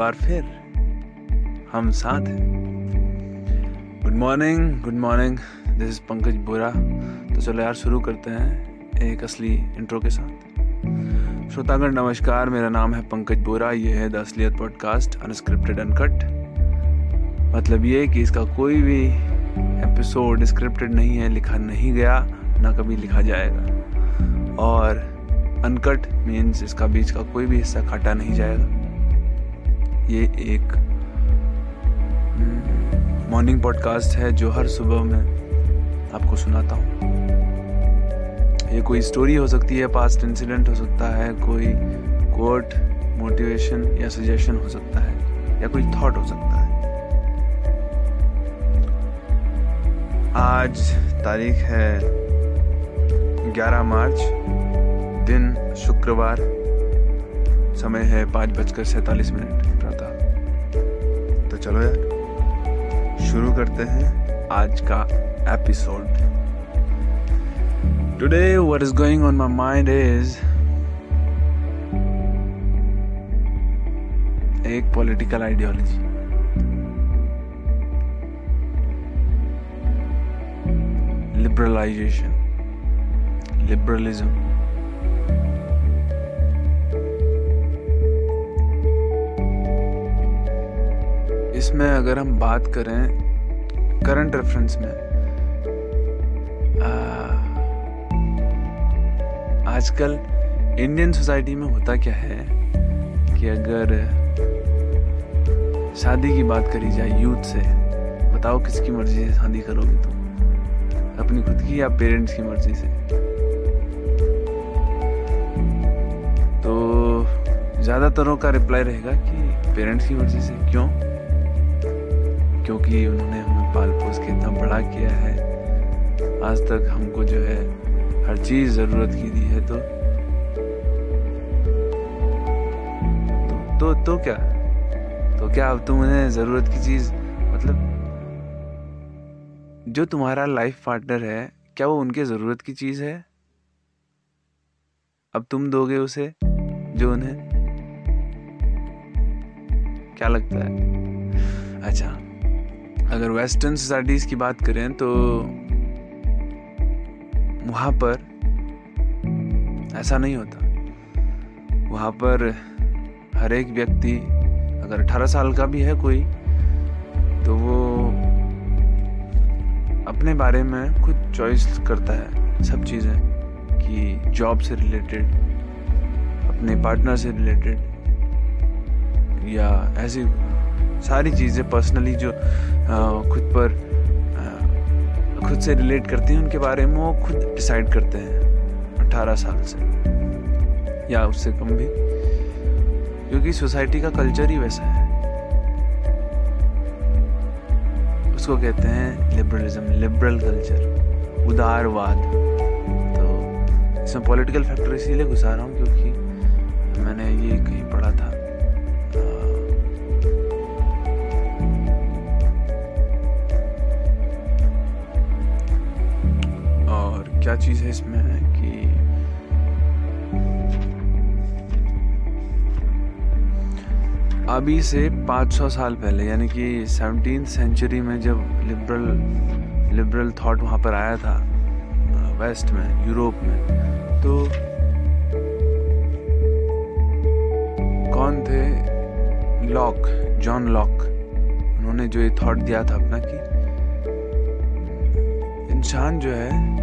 बार फिर हम साथ हैं। Good morning good morning this is Pankaj Bora तो चलो यार, शुरू करते हैं एक असली इंट्रो के साथ। श्रोतागढ़ नमस्कार। मेरा नाम है पंकज बोरा। ये है द असलियत पॉडकास्ट अनस्क्रिप्टेड अनकट मतलब ये कि इसका कोई भी एपिसोड स्क्रिप्टेड नहीं है, लिखा नहीं गया, ना कभी लिखा जाएगा। और अनकट मीन्स इसका बीच का कोई भी हिस्सा काटा नहीं जाएगा। ये एक मॉर्निंग पॉडकास्ट है जो हर सुबह मैं आपको सुनाता हूँ। ये कोई स्टोरी हो सकती है पास्ट इंसिडेंट हो सकता है, कोई कोट मोटिवेशन या सजेशन हो सकता है, या कोई थॉट हो सकता है। आज तारीख है 11 मार्च, दिन शुक्रवार, समय है पाँच बजकर सैतालीस मिनट। चलो यार। शुरू करते हैं आज का episode today what is going on my mind is एक पॉलिटिकल आइडियोलॉजी लिबरलाइजेशन लिबरलिज्म इसमें अगर हम बात करें करंट रेफरेंस में आजकल इंडियन सोसाइटी में होता क्या है कि अगर शादी की बात करी जाए यूथ से, बताओ किसकी मर्ज़ी से शादी करोगे तुम? अपनी खुद की या पेरेंट्स की मर्ज़ी से? तो ज़्यादातरों का रिप्लाई रहेगा कि पेरेंट्स की मर्ज़ी से। क्यों? क्योंकि उन्होंने हमें पाल पोस के इतना बड़ा किया है। आज तक हमको जो है हर चीज़ ज़रूरत की दी है तो? तो तो, तो क्या? तो क्या अब तुम उन्हें ज़रूरत की चीज़ मतलब जो तुम्हारा लाइफ पार्टनर है क्या वो उनके ज़रूरत की चीज़ है? अब तुम दोगे उसे जो उन्हें? क्या लगता है? अच्छा। अगर वेस्टर्न सोसाइटीज़ की बात करें तो वहाँ पर ऐसा नहीं होता। वहाँ पर हर एक व्यक्ति अगर 18 साल का भी है कोई तो वो अपने बारे में खुद चॉइस करता है सब चीज़ें कि जॉब से रिलेटेड अपने पार्टनर से रिलेटेड या ऐसी सारी चीज़ें पर्सनली जो खुद पर खुद से रिलेट करती हैं, उनके बारे में वो खुद डिसाइड करते हैं अठारह साल से। या उससे कम भी। क्योंकि सोसाइटी का कल्चर ही वैसा है। उसको कहते हैं लिबरलिज्म लिबरल कल्चर उदारवाद। तो इसमें पॉलिटिकल फैक्टर इसीलिए घुसा रहा हूँ क्योंकि मैंने ये कहीं चीज़ है इसमें कि अभी से 500 साल पहले, यानी कि सेवनटीन सेंचुरी में जब लिबरल लिबरल थॉट वहाँ पर आया था वेस्ट में यूरोप में तो कौन थे लॉक जॉन लॉक उन्होंने जो ये थॉट दिया था अपना कि इंसान जो है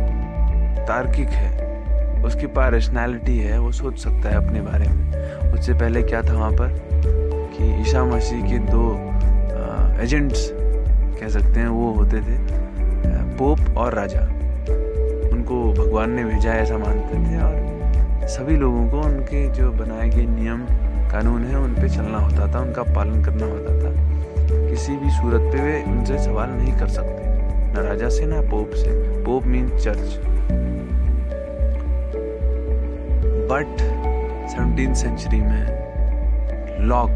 तार्किक है। उसके पास रेशनैलिटी है, वो सोच सकता है अपने बारे में। उससे पहले क्या था वहाँ पर? कि ईशा मसीह के दो एजेंट्स कह सकते हैं, वो होते थे पोप और राजा। उनको भगवान ने भेजा ऐसा मानते थे और सभी लोगों को उनके जो बनाए गए नियम, कानून है, उन पे चलना होता था, उनका पालन करना होता था। किसी भी सूरत पे वे उनसे सवाल नहीं कर सकते, ना राजा से, ना पोप से। Pope mean church but seventeen century में लॉक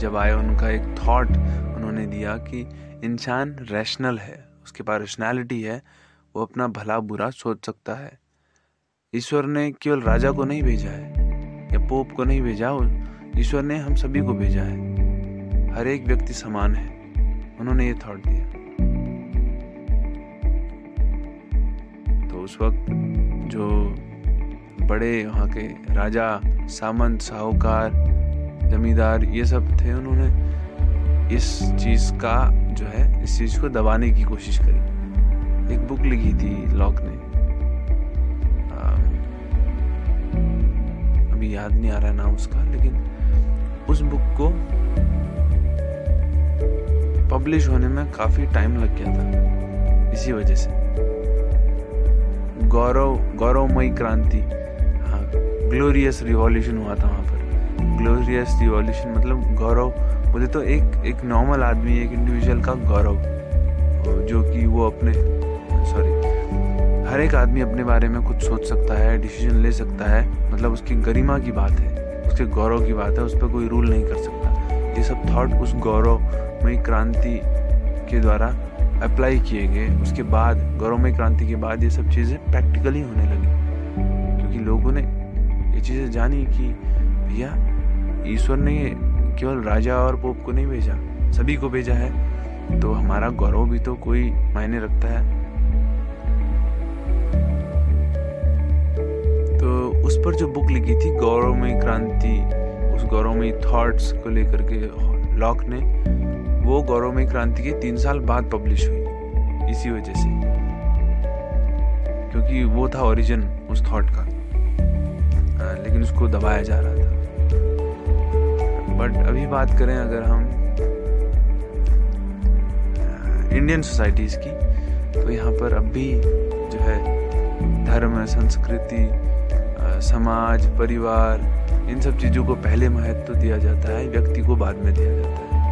जब आए उनका एक थॉट उन्होंने दिया कि इंसान रैशनल है, उसके पास रैशनैलिटी है, वो अपना भला बुरा सोच सकता है। ईश्वर ने केवल राजा को नहीं भेजा है, या पोप को नहीं भेजा ईश्वर ने हम सभी को भेजा है। हर एक व्यक्ति समान है, उन्होंने ये थॉट दिया। तो उस वक्त जो बड़े, वहाँ के राजा, सामंत, साहूकार, जमींदार, ये सब थे उन्होंने इस चीज़ का जो है, इस चीज़ को दबाने की कोशिश करी। एक बुक लिखी थी लॉक ने। अभी याद नहीं आ रहा नाम उसका, लेकिन उस बुक को पब्लिश होने में काफ़ी टाइम लग गया था। इसी वजह से। गौरव, गौरवमयी क्रांति। ग्लोरियस रिवॉल्यूशन हुआ था वहाँ पर। ग्लोरियस रिवॉल्यूशन मतलब गौरव। बोले तो एक एक नॉर्मल आदमी, एक इंडिविजुअल का गौरव। जो कि वो अपने सॉरी हर एक आदमी अपने बारे में कुछ सोच सकता है डिसीज़न ले सकता है। मतलब उसकी गरिमा की बात है, उसके गौरव की बात है, उस पर कोई रूल नहीं कर सकता। ये सब थॉट उस गौरवमयी क्रांति के द्वारा अप्लाई किए गए। उसके बाद, गौरवमयी क्रांति के बाद ये सब चीज़ें प्रैक्टिकली होने लगी। क्योंकि लोगों ने चीज़ें जानी कि भैया, ईश्वर ने केवल राजा और पोप को नहीं भेजा, सभी को भेजा है। तो हमारा गौरव भी तो कोई मायने रखता है। तो उस पर जो बुक लिखी थी गौरवमयी क्रांति, उस गौरवमयी थॉट्स को लेकर के लॉक ने, वो गौरवमयी क्रांति के तीन साल बाद पब्लिश हुई, इसी वजह से। क्योंकि वो था ओरिजिन उस थॉट का। आ, लेकिन उसको दबाया जा रहा था। बट अभी बात करें अगर हम इंडियन सोसाइटीज़ की तो यहाँ पर अब भी जो है धर्म संस्कृति समाज परिवार इन सब चीज़ों को पहले महत्व दिया जाता है व्यक्ति को बाद में दिया जाता है।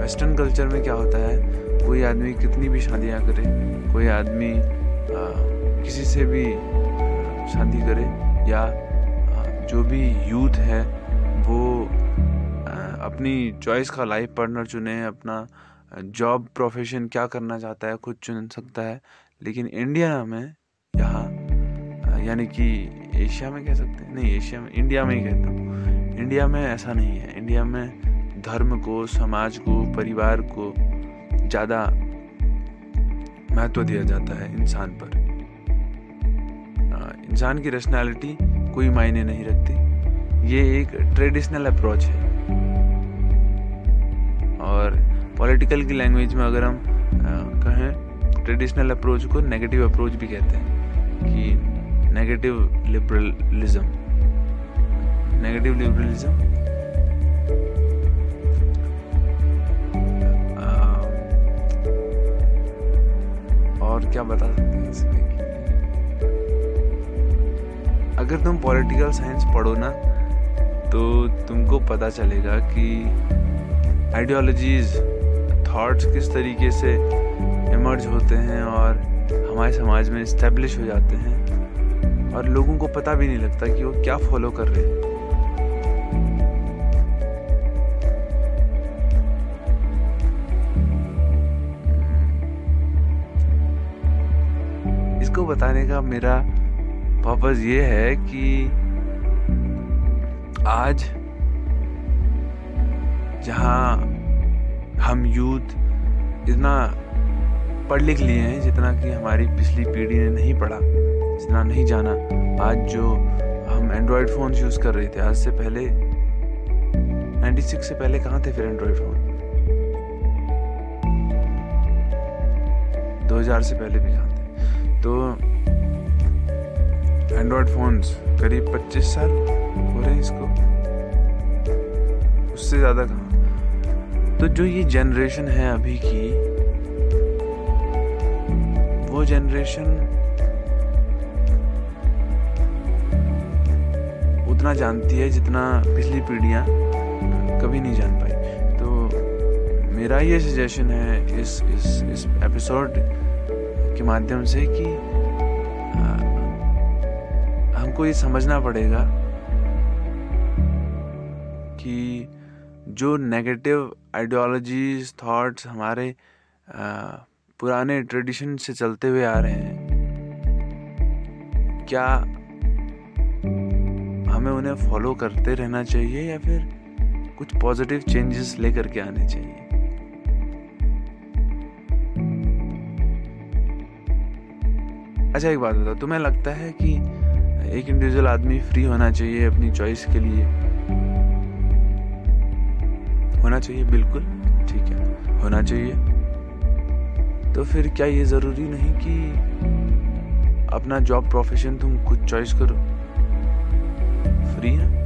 वेस्टर्न कल्चर में क्या होता है कोई आदमी कितनी भी शादियाँ करे कोई आदमी किसी से भी शादी करे, या जो भी यूथ है, वो अपनी चॉइस का लाइफ पार्टनर चुने, अपना जॉब प्रोफेशन क्या करना चाहता है, खुद चुन सकता है। लेकिन इंडिया में यहाँ यानी कि एशिया में कह सकते हैं, नहीं एशिया में इंडिया में ही कहता हूँ। इंडिया में ऐसा नहीं है। इंडिया में धर्म को, समाज को, परिवार को ज़्यादा महत्व दिया जाता है इंसान पर। इंसान की रैशनैलिटी कोई मायने नहीं रखती। ये एक ट्रेडिशनल अप्रोच है। और पॉलिटिकल की लैंग्वेज में अगर हम कहें ट्रेडिशनल अप्रोच को नेगेटिव अप्रोच भी कहते हैं, कि नेगेटिव लिबरलिज्म नेगेटिव लिबरलिज्म और क्या बता सकते हैं इसमें? अगर तुम पॉलिटिकल साइंस पढ़ो ना तो तुमको पता चलेगा कि आइडियोलॉजीज थॉट्स किस तरीके से इमर्ज होते हैं और हमारे समाज में इस्टेब्लिश हो जाते हैं। और लोगों को पता भी नहीं लगता कि वो क्या फॉलो कर रहे हैं। इसको बताने का मेरा पर्पज ये है कि आज जहाँ हम यूथ इतना पढ़ लिख लिए हैं, जितना कि हमारी पिछली पीढ़ी ने नहीं पढ़ा, जितना नहीं जाना, आज जो हम एंड्रॉयड फ़ोन यूज़ कर रहे थे, आज से पहले 96 से पहले कहाँ थे फिर एंड्रॉयड फ़ोन 2000 से पहले भी कहाँ थे। तो एंड्रॉयड फ़ोन्स करीब 25 साल हो रहे हैं इसको। उससे ज़्यादा कहाँ? तो जो ये जनरेशन है अभी की, वो जनरेशन उतना जानती है जितना पिछली पीढ़ियाँ कभी नहीं जान पाई। तो मेरा ये सजेशन है इस इस इस एपिसोड के माध्यम से कि हमको ये समझना पड़ेगा कि जो नेगेटिव आइडियोलॉजीज थॉट्स हमारे पुराने ट्रेडिशन से चलते हुए आ रहे हैं, क्या हमें उन्हें फॉलो करते रहना चाहिए या फिर कुछ पॉजिटिव चेंजेस लेकर के आने चाहिए? अच्छा एक बात बताओ, तुम्हें लगता है कि एक इंडिविजुअल आदमी फ्री होना चाहिए अपनी चॉइस के लिए। होना चाहिए, बिल्कुल, ठीक है। होना चाहिए। तो फिर क्या ये ज़रूरी नहीं कि अपना जॉब प्रोफेशन तुम खुद चॉइस करो? फ्री है?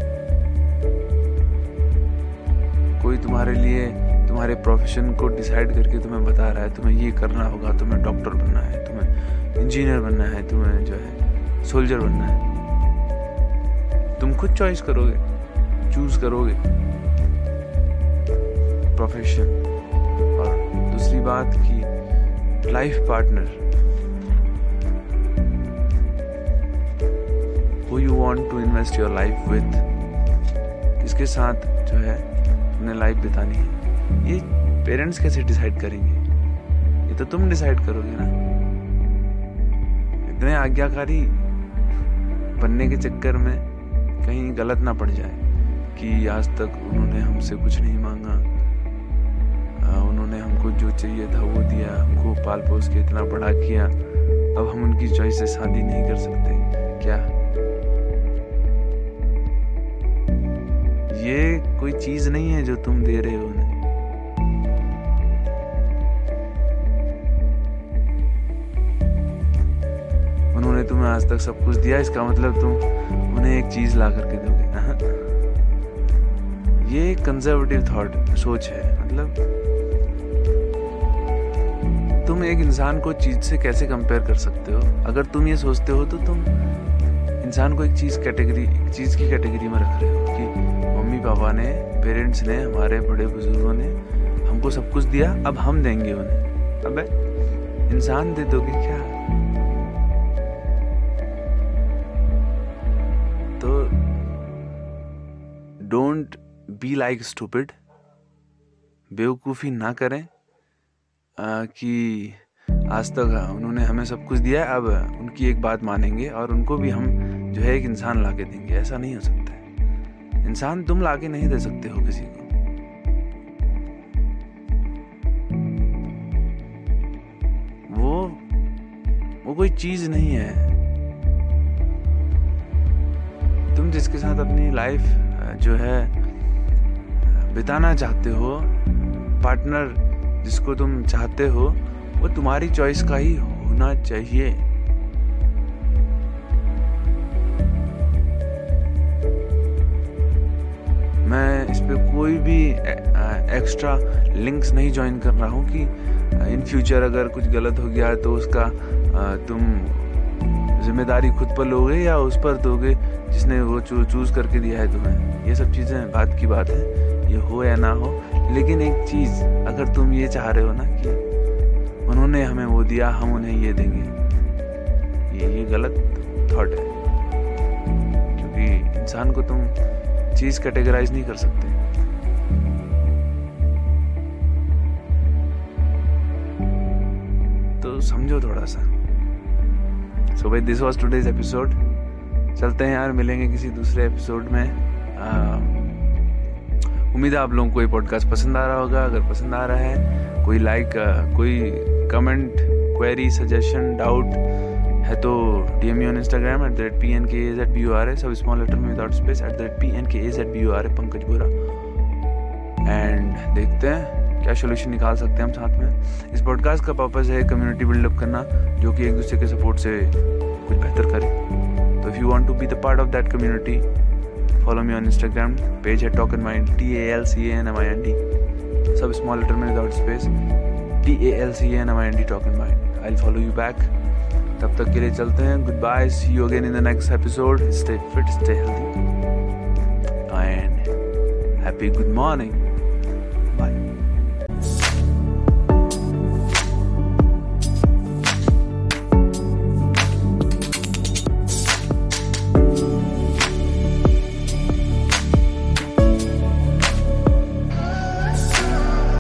कोई तुम्हारे लिए, तुम्हारे प्रोफेशन को डिसाइड करके तुम्हें बता रहा है, तुम्हें ये करना होगा, तुम्हें डॉक्टर बनना है, तुम्हें इंजीनियर बनना है, तुम्हें जो है सोल्जर बनना है। तुम खुद चॉइस करोगे चूज़ करोगे। प्रोफेशन और दूसरी बात की life partner who you want to invest your life with किसके साथ जो है अपने लाइफ बितानी है। ये पेरेंट्स कैसे डिसाइड करेंगे? ये तो तुम डिसाइड करोगे ना। इतने आज्ञाकारी बनने के चक्कर में कहीं गलत ना पड़ जाए कि आज तक उन्होंने हमसे कुछ नहीं मांगा। उन्होंने हमको जो चाहिए था वो दिया, हमको पाल पोस के इतना बड़ा किया। अब हम उनकी चॉइस से शादी नहीं कर सकते। क्या? ये कोई चीज़ नहीं है जो तुम दे रहे हो उन्हें। उन्होंने तुम्हें आज तक सब कुछ दिया, इसका मतलब तुम उन्हें एक चीज़ ला करके दोगे। ये कंजर्वेटिव थॉट सोच है। मतलब तुम एक इंसान को चीज़ से कैसे कंपेयर कर सकते हो? अगर तुम ये सोचते हो तो तुम इंसान को एक चीज़ कैटेगरी एक चीज़ की कैटेगरी में रख रहे हो कि मम्मी, पापा ने पेरेंट्स ने, हमारे बड़े बुज़ुर्गों ने हमको सब कुछ दिया, अब हम देंगे उन्हें। अबे, इंसान दे दोगे क्या? बी लाइक स्टूपिड बेवकूफ़ी ना करें आ, कि आज तक उन्होंने हमें सब कुछ दिया है अब उनकी एक बात मानेंगे और उनको भी हम जो है एक इंसान ला के देंगे। ऐसा नहीं हो सकता है। इंसान तुम ला के नहीं दे सकते हो किसी को। वो वो कोई चीज़ नहीं है। तुम जिसके साथ अपनी लाइफ जो है बिताना चाहते हो पार्टनर जिसको तुम चाहते हो, वो तुम्हारी चॉइस का ही होना चाहिए। मैं इस पर कोई भी एक्स्ट्रा लिंक्स नहीं ज्वाइन कर रहा हूँ कि इन फ्यूचर अगर कुछ गलत हो गया तो उसका तुम ज़िम्मेदारी खुद पर लोगे या उस पर दोगे जिसने वो चूज़ करके दिया है तुम्हें। ये सब चीज़ें बात की बात है। ये हो या ना हो, लेकिन एक चीज़ अगर तुम ये चाह रहे हो ना कि उन्होंने हमें वो दिया, हम उन्हें ये देंगे, ये ये गलत थॉट है। क्योंकि इंसान को तुम चीज़ कैटेगराइज नहीं कर सकते। तो समझो थोड़ा सा सो भाई दिस वॉज़ टूडेज एपिसोड चलते हैं यार, मिलेंगे किसी दूसरे एपिसोड में। उम्मीद है आप लोगों को ये पॉडकास्ट पसंद आ रहा होगा। अगर पसंद आ रहा है, कोई लाइक कोई कमेंट क्वेरी सजेशन डाउट है तो D M on Instagram at the rate P N K as at B U R है सब स्मॉल लेटर में without space at the rate P N K as at B U R A Pankaj Bora. And देखते हैं क्या solution निकाल सकते हैं हम साथ में। इस पॉडकास्ट का पर्पज़ है कम्युनिटी बिल्डअप करना, जो कि एक दूसरे के सपोर्ट से कुछ बेहतर करे। तो if you want to be the part of that community follow me on Instagram page है talk n mind T A L C N M I N D सब स्मॉल लेटर में without space T A L C N M I N D talk n mind I follow you back तब तक के लिए चलते हैं. Goodbye see you again in the next episode stay fit stay healthy and happy good morning